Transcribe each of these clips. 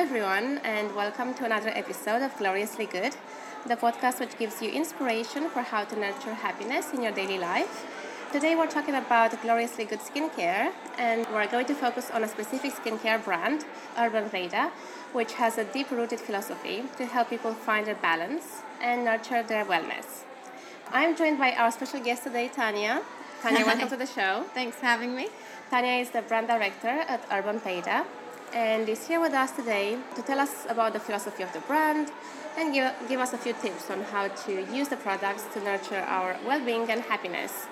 everyone, and welcome to another episode of Gloriously Good, the podcast which gives you inspiration for how to nurture happiness in your daily life. Today, we're talking about Gloriously Good skincare, and we're going to focus on a specific skincare brand, Urban Veda, which has a deep rooted philosophy to help people find their balance and nurture their wellness. I'm joined by our special guest today, Tanya. Tanya, welcome to the show. Thanks for having me. Tanya is the brand director at Urban Veda and is here with us today to tell us about the philosophy of the brand and give, give us a few tips on how to use the products to nurture our well being and happiness.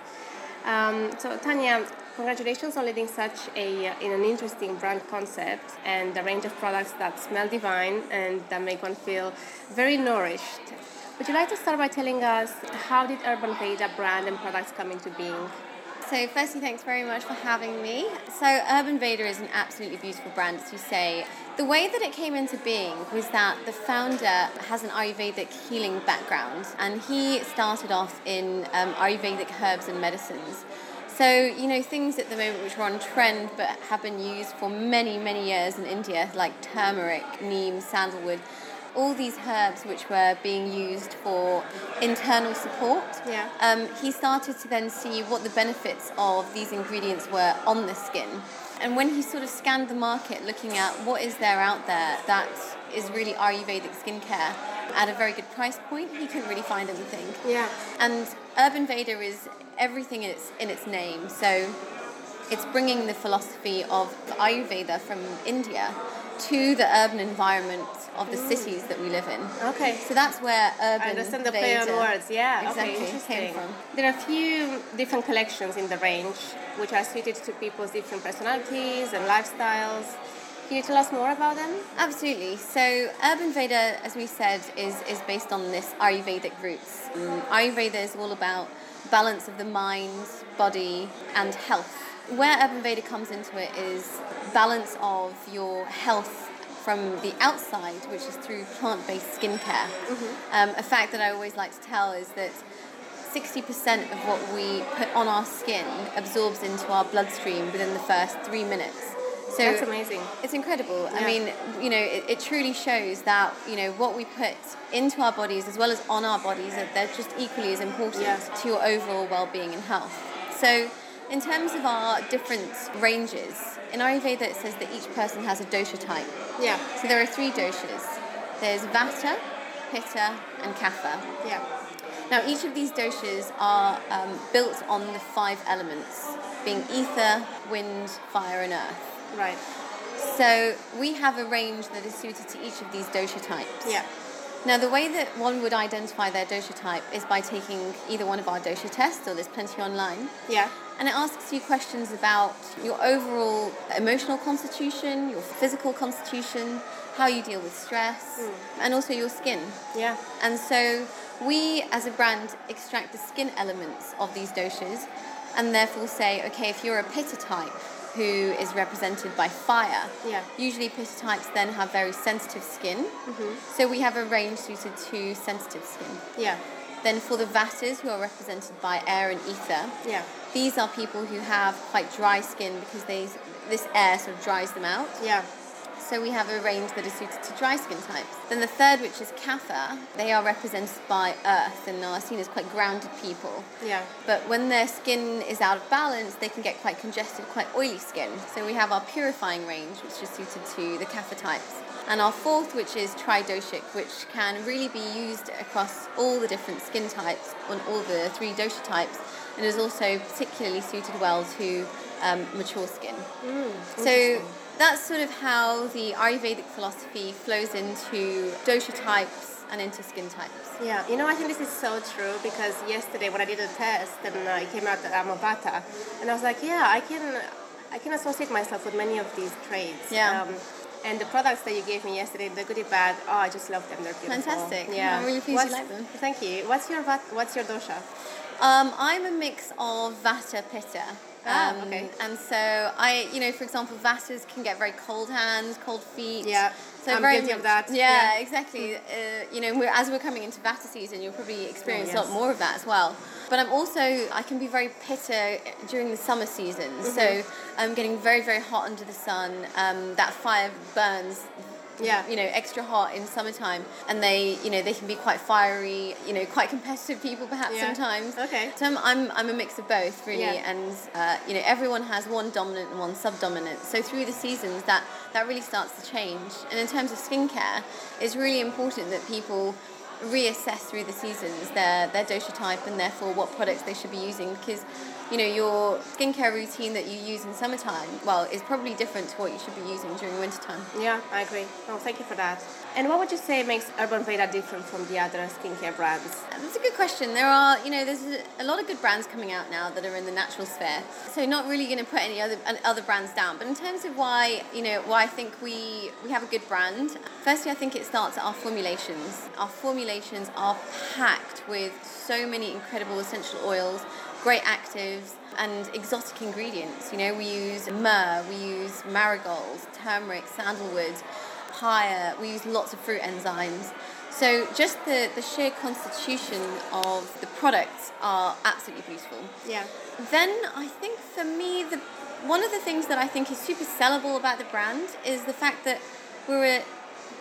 Um, so, Tanya, congratulations on leading such a in an interesting brand concept and a range of products that smell divine and that make one feel very nourished. Would you like to start by telling us how did Urban Veda brand and products come into being? So, firstly, thanks very much for having me. So, Urban Veda is an absolutely beautiful brand, as you say. The way that it came into being was that the founder has an Ayurvedic healing background, and he started off in um, Ayurvedic herbs and medicines. So, you know, things at the moment which are on trend but have been used for many, many years in India, like turmeric, neem, sandalwood all these herbs which were being used for internal support. Yeah. Um, he started to then see what the benefits of these ingredients were on the skin. And when he sort of scanned the market, looking at what is there out there that is really Ayurvedic skincare at a very good price point, he couldn't really find anything. Yeah. And Urban Veda is everything in its, in its name. So it's bringing the philosophy of Ayurveda from India to the urban environment of the cities that we live in. Okay. So that's where urban. I understand the play on words. Yeah. Exactly. Okay. Came from. There are a few different collections in the range, which are suited to people's different personalities and lifestyles. Can you tell us more about them? Absolutely. So Urban Veda, as we said, is is based on this Ayurvedic roots. Um, Ayurveda is all about balance of the mind, body, and health. Where Urban Veda comes into it is balance of your health from the outside, which is through plant-based skincare. Mm-hmm. Um, a fact that I always like to tell is that 60% of what we put on our skin absorbs into our bloodstream within the first three minutes. So That's amazing. It's incredible. I mean, you know, it, it truly shows that, you know, what we put into our bodies as well as on our bodies, that they're just equally as important Yeah. to your overall well-being and health. So in terms of our different ranges, in Ayurveda it says that each person has a dosha type. Yeah. So there are three doshas. There's Vata, Pitta, and Kapha. Yeah. Now, each of these doshas are um, built on the five elements, being ether, wind, fire, and earth. Right. So we have a range that is suited to each of these dosha types. Yeah. Now, the way that one would identify their dosha type is by taking either one of our dosha tests, or there's plenty online, Yeah. and it asks you questions about your overall emotional constitution, your physical constitution, how you deal with stress, hmm. and also your skin. Yeah. And so we, as a brand, extract the skin elements of these doshas and therefore say, okay, if you're a pitta type who is represented by fire, Yeah. usually pitta types then have very sensitive skin. Mm-hmm. So we have a range suited to sensitive skin. Yeah. Then for the vatas, who are represented by air and ether, Yeah. these are people who have quite dry skin because they, this air sort of dries them out. Yeah. So we have a range that is suited to dry skin types. Then the third, which is Kapha, they are represented by earth and are seen as quite grounded people. Yeah. But when their skin is out of balance, they can get quite congested, quite oily skin. So we have our purifying range, which is suited to the Kapha types. And our fourth, which is tridoshic, which can really be used across all the different skin types on all the three dosha types, and is also particularly suited well to um, mature skin. So interesting. That's sort of how the Ayurvedic philosophy flows into dosha types and into skin types. Yeah, you know, I think this is so true because yesterday when I did a test and uh, it came out that I'm a Vata, and I was like, yeah, I can, I can associate myself with many of these traits. Yeah. Um, and the products that you gave me yesterday, the goodie bag, oh, I just love them. They're beautiful. Fantastic. Yeah. I'm really pleased you like them. Thank you. What's your What's your dosha? Um, I'm a mix of Vata Pitta. Ah, Um, okay. And so I, you know, for example, Vatas can get very cold hands, cold feet. Yeah, So I'm very guilty of that. Yeah, Yeah. exactly. Uh, you know, we're, as we're coming into Vata season, you'll probably experience a yes. lot more of that as well. But I'm also, I can be very Pitta during the summer season. Mm-hmm. So I'm getting very, very hot under the sun. Um, that fire burns Yeah. You know, extra hot in summertime, and they, you know, they can be quite fiery. You know, quite competitive people perhaps Yeah. sometimes. Okay. So I'm, I'm, I'm a mix of both really, Yeah. and uh, you know, everyone has one dominant and one subdominant. So through the seasons, that that really starts to change. And in terms of skincare, it's really important that people reassess through the seasons their their dosha type and therefore what products they should be using because you know your skincare routine that you use in summertime well is probably different to what you should be using during wintertime Yeah, I agree. Oh, thank you for that. And what would you say makes Urban Veda different from the other skincare brands? That's a good question. There are, you know, there's a, a lot of good brands coming out now that are in the natural sphere. So not really going to put any other other brands down. But in terms of why, you know, why I think we we have a good brand. Firstly, I think it starts at our formulations. Our formulations are packed with so many incredible essential oils, great actives, and exotic ingredients. You know, we use myrrh, we use marigolds, turmeric, sandalwood, papaya. We use lots of fruit enzymes. So just the, the sheer constitution of the products are absolutely beautiful. Yeah. Then I think for me the one of the things that I think is super sellable about the brand is the fact that we're a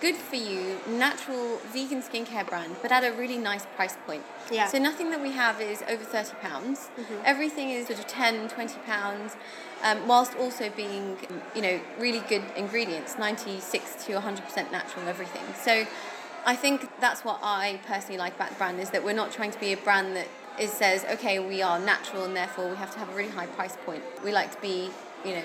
good for you natural vegan skincare brand, but at a really nice price point. Yeah. So nothing that we have is over thirty pounds. Everything is sort of 10, 20 pounds, um, whilst also being you know really good ingredients, ninety six to hundred percent natural everything. So. I think that's what I personally like about the brand is that we're not trying to be a brand that is says okay we are natural and therefore we have to have a really high price point. We like to be you know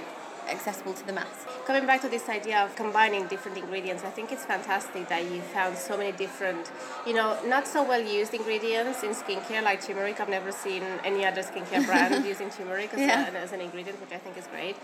accessible to the mass. Coming back to this idea of combining different ingredients, I think it's fantastic that you found so many different, you know, not so well used ingredients in skincare like turmeric. I've never seen any other skincare brand using turmeric as, Yeah. a, as an ingredient, which I think is great.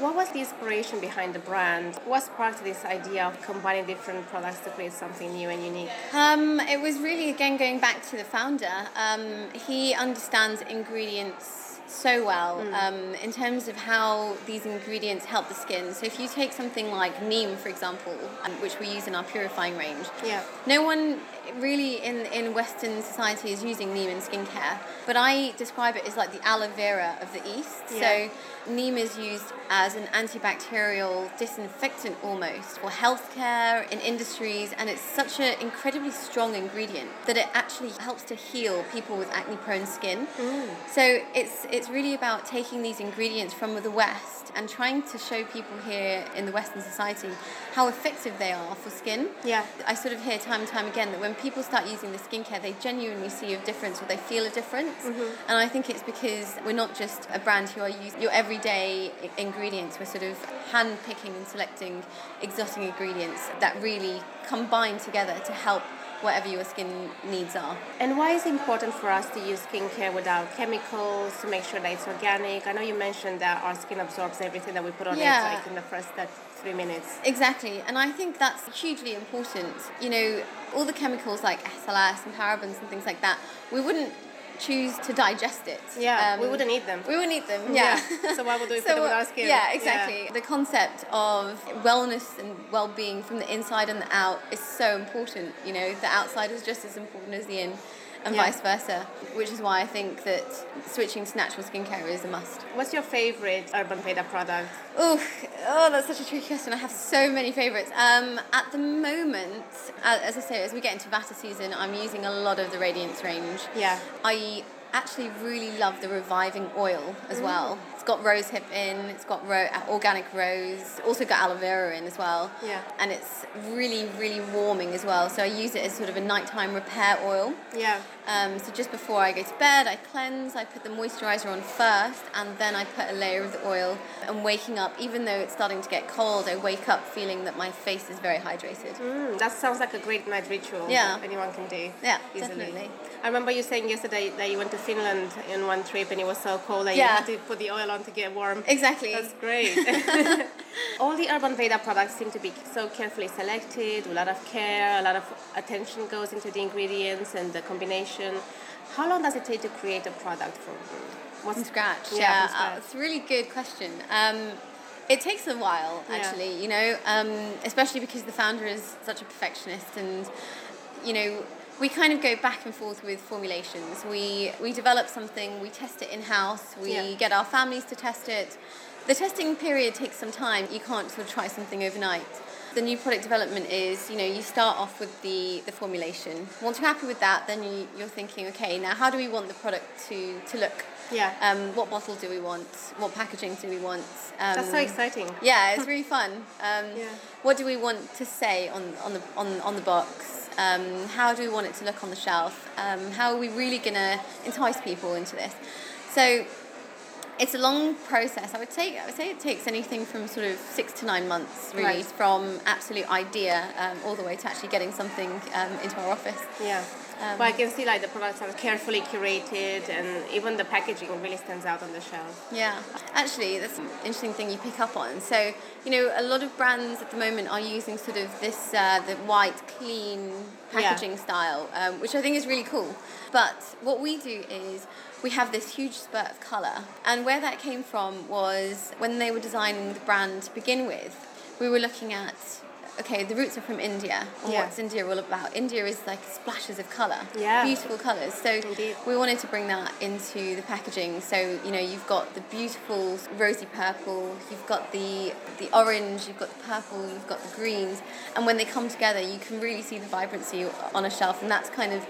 What was the inspiration behind the brand? What sparked this idea of combining different products to create something new and unique? Um, it was really again going back to the founder. Um, he understands ingredients so well um, in terms of how these ingredients help the skin. So if you take something like neem, for example, um, which we use in our purifying range, Yeah. no one really in, in Western society is using neem in skincare, but I describe it as like the aloe vera of the East. Yeah. So neem is used as an antibacterial disinfectant almost for healthcare, in industries, and it's such an incredibly strong ingredient that it actually helps to heal people with acne prone skin. So it's, it's really about taking these ingredients from the West and trying to show people here in the Western society how effective they are for skin. Yeah. I sort of hear time and time again that when people start using the skincare, they genuinely see a difference or they feel a difference. Mm-hmm. And I think it's because we're not just a brand who are using your everyday ingredients, we're sort of hand picking and selecting exotic ingredients that really combine together to help whatever your skin needs are. And why is it important for us to use skincare without chemicals to make sure that it's organic? I know you mentioned that our skin absorbs everything that we put on Yeah. it like in the first that three minutes. Exactly, and I think that's hugely important. You know, all the chemicals like SLS and parabens and things like that, we wouldn't choose to digest it. Yeah, Um, we wouldn't eat them. We wouldn't eat them. Yeah. Yeah. So why would we put them on our skin? Yeah, Yeah. exactly. The concept of wellness and well-being from the inside and the out is so important. You know, the outside is just as important as the in, and Yeah. vice versa. Which is why I think that switching to natural skincare is a must. What's your favorite Urban Veda product? Oh, oh, that's such a tricky question. I have so many favourites. Um, at the moment, as I say, as we get into Vata season, I'm using a lot of the Radiance range. Yeah. I actually really love the reviving oil as well. It's got rose hip in, it's got ro- organic rose, also got aloe vera in as well. Yeah. And it's really, really warming as well. So I use it as sort of a nighttime repair oil. Yeah. Um, so just before I go to bed, I cleanse, I put the moisturizer on first, and then I put a layer of the oil. And waking up, even though it's starting to get cold, I wake up feeling that my face is very hydrated. Mm, that sounds like a great night ritual Yeah. anyone can do. Yeah, easily. definitely. I remember you saying yesterday that you went to Finland in one trip and it was so cold that you had to put the oil on to get warm. Exactly. That's great. All the Urban Veda products seem to be so carefully selected, a lot of care, a lot of attention goes into the ingredients and the combination. How long does it take to create a product from what's From scratch, Yeah, yeah. from uh, it's a really good question. Um, it takes a while, Yeah. actually, you know, um, especially because the founder is such a perfectionist and, you know, we kind of go back and forth with formulations. We, we develop something, we test it in house, we Yeah. get our families to test it. The testing period takes some time. You can't sort of try something overnight. the new product development is, you know, you start off with the, the formulation. Once you're happy with that, then you, you're thinking, okay, now how do we want the product to, to look? Yeah. Um, what bottle do we want? What packaging do we want? Um, That's so exciting. Yeah, it's really fun. Um, Yeah. What do we want to say on, on, the, on, on the box? Um, how do we want it to look on the shelf? Um, how are we really going to entice people into this? So it's a long process. I would say I would say it takes anything from sort of six to nine months, really, Right. from absolute idea um, all the way to actually getting something um, into our office. Yeah. Um, but I can see like the products are carefully curated and even the packaging really stands out on the shelf. Yeah, actually, that's an interesting thing you pick up on. So, you know, a lot of brands at the moment are using sort of this uh, the white, clean packaging style, um, which I think is really cool. But what we do is we have this huge spurt of colour, and where that came from was when they were designing the brand to begin with, we were looking at. Okay, the roots are from India. And Yeah. what's India all about? India is like splashes of colour, Yeah. beautiful colours. So Indeed. we wanted to bring that into the packaging. So you know, you've got the beautiful rosy purple, you've got the the orange, you've got the purple, you've got the greens, and when they come together, you can really see the vibrancy on a shelf, and that's kind of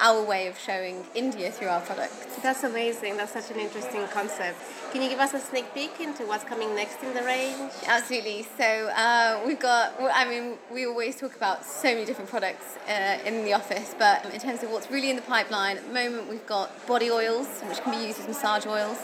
our way of showing India through our products. That's amazing. That's such an interesting concept. Can you give us a sneak peek into what's coming next in the range? Absolutely. So uh, we've got. I mean, we always talk about so many different products uh, in the office, but in terms of what's really in the pipeline at the moment, we've got body oils, which can be used as massage oils.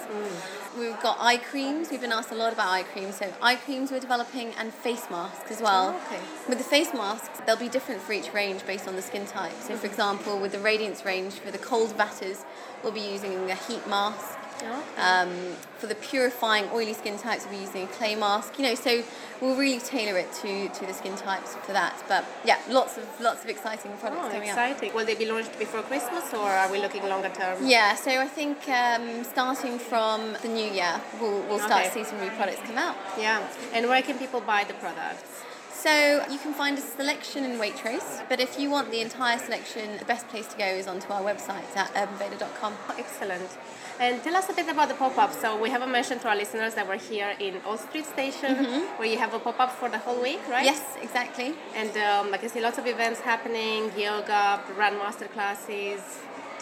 We've got eye creams. We've been asked a lot about eye creams. So eye creams we're developing and face masks as well. Oh, okay. With the face masks, they'll be different for each range based on the skin type. So, for mm-hmm. example, with the Radiance range, for the cold Vatas, we'll be using a heat mask. Okay. Um, for the purifying oily skin types, we'll be using a clay mask. You know, so we'll really tailor it to, to the skin types for that. But yeah, lots of lots of exciting products Oh, coming up. exciting. Will they be launched before Christmas or are we looking longer term? Yeah, so I think um, starting from the new year, we'll, we'll start to see some new products come out. Yeah. And where can people buy the products? So you can find a selection in Waitrose, but if you want the entire selection, the best place to go is onto our website at urbanveda.com. Excellent. And tell us a bit about the pop-up. So we haven't mentioned to our listeners that we're here in Old Street Station, where you have a pop-up for the whole week, right? Yes, exactly. And um, I can see lots of events happening: yoga, run master classes,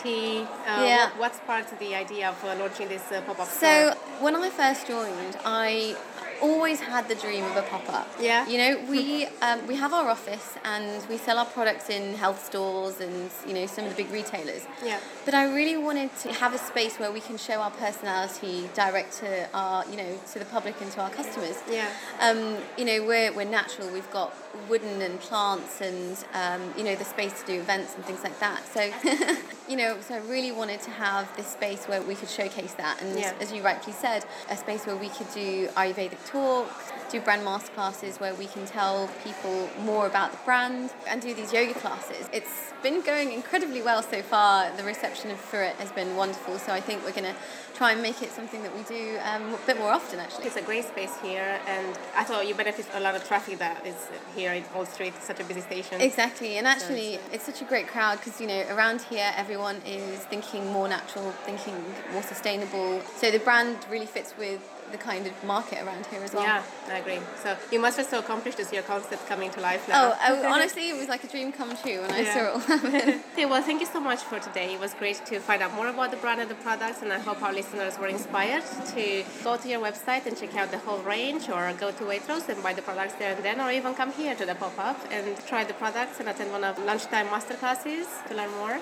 tea. Uh, Yeah. what's part of the idea of uh, launching this uh, pop-up So store? when I first joined, I always had the dream of a pop-up. Yeah. You know, we um, we have our office and we sell our products in health stores and you know some of the big retailers. Yeah. But I really wanted to have a space where we can show our personality direct to our you know to the public and to our customers. Yeah. Um, you know, we're, we're natural. We've got wooden and plants and, um, you know, the space to do events and things like that. So, you know, so I really wanted to have this space where we could showcase that. And Yeah. as you rightly said, a space where we could do Ayurvedic talks, do brand master classes where we can tell people more about the brand and do these yoga classes. It's been going incredibly well so far. The reception for it has been wonderful. So I think we're going to try and make it something that we do um, a bit more often, actually. It's a great space here, and I thought you benefit a lot of traffic that is here in Old Street. Such a busy station. Exactly, and actually, it's, uh, it's such a great crowd because you know around here everyone is thinking more natural, thinking more sustainable. So the brand really fits with the kind of market around here as well. Yeah, I agree. So you must feel so accomplished to see your concept coming to life now. Oh, I, honestly, it was like a dream come true when I saw it all happen. Okay, well, thank you so much for today. It was great to find out more about the brand and the products, and I hope our listeners were inspired to go to your website and check out the whole range, or go to Waitrose and buy the products there and then, or even come here to the pop-up and try the products and attend one of lunchtime masterclasses to learn more.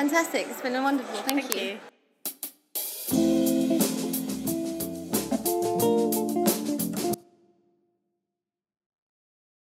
Fantastic! It's been wonderful. Thank, Thank you.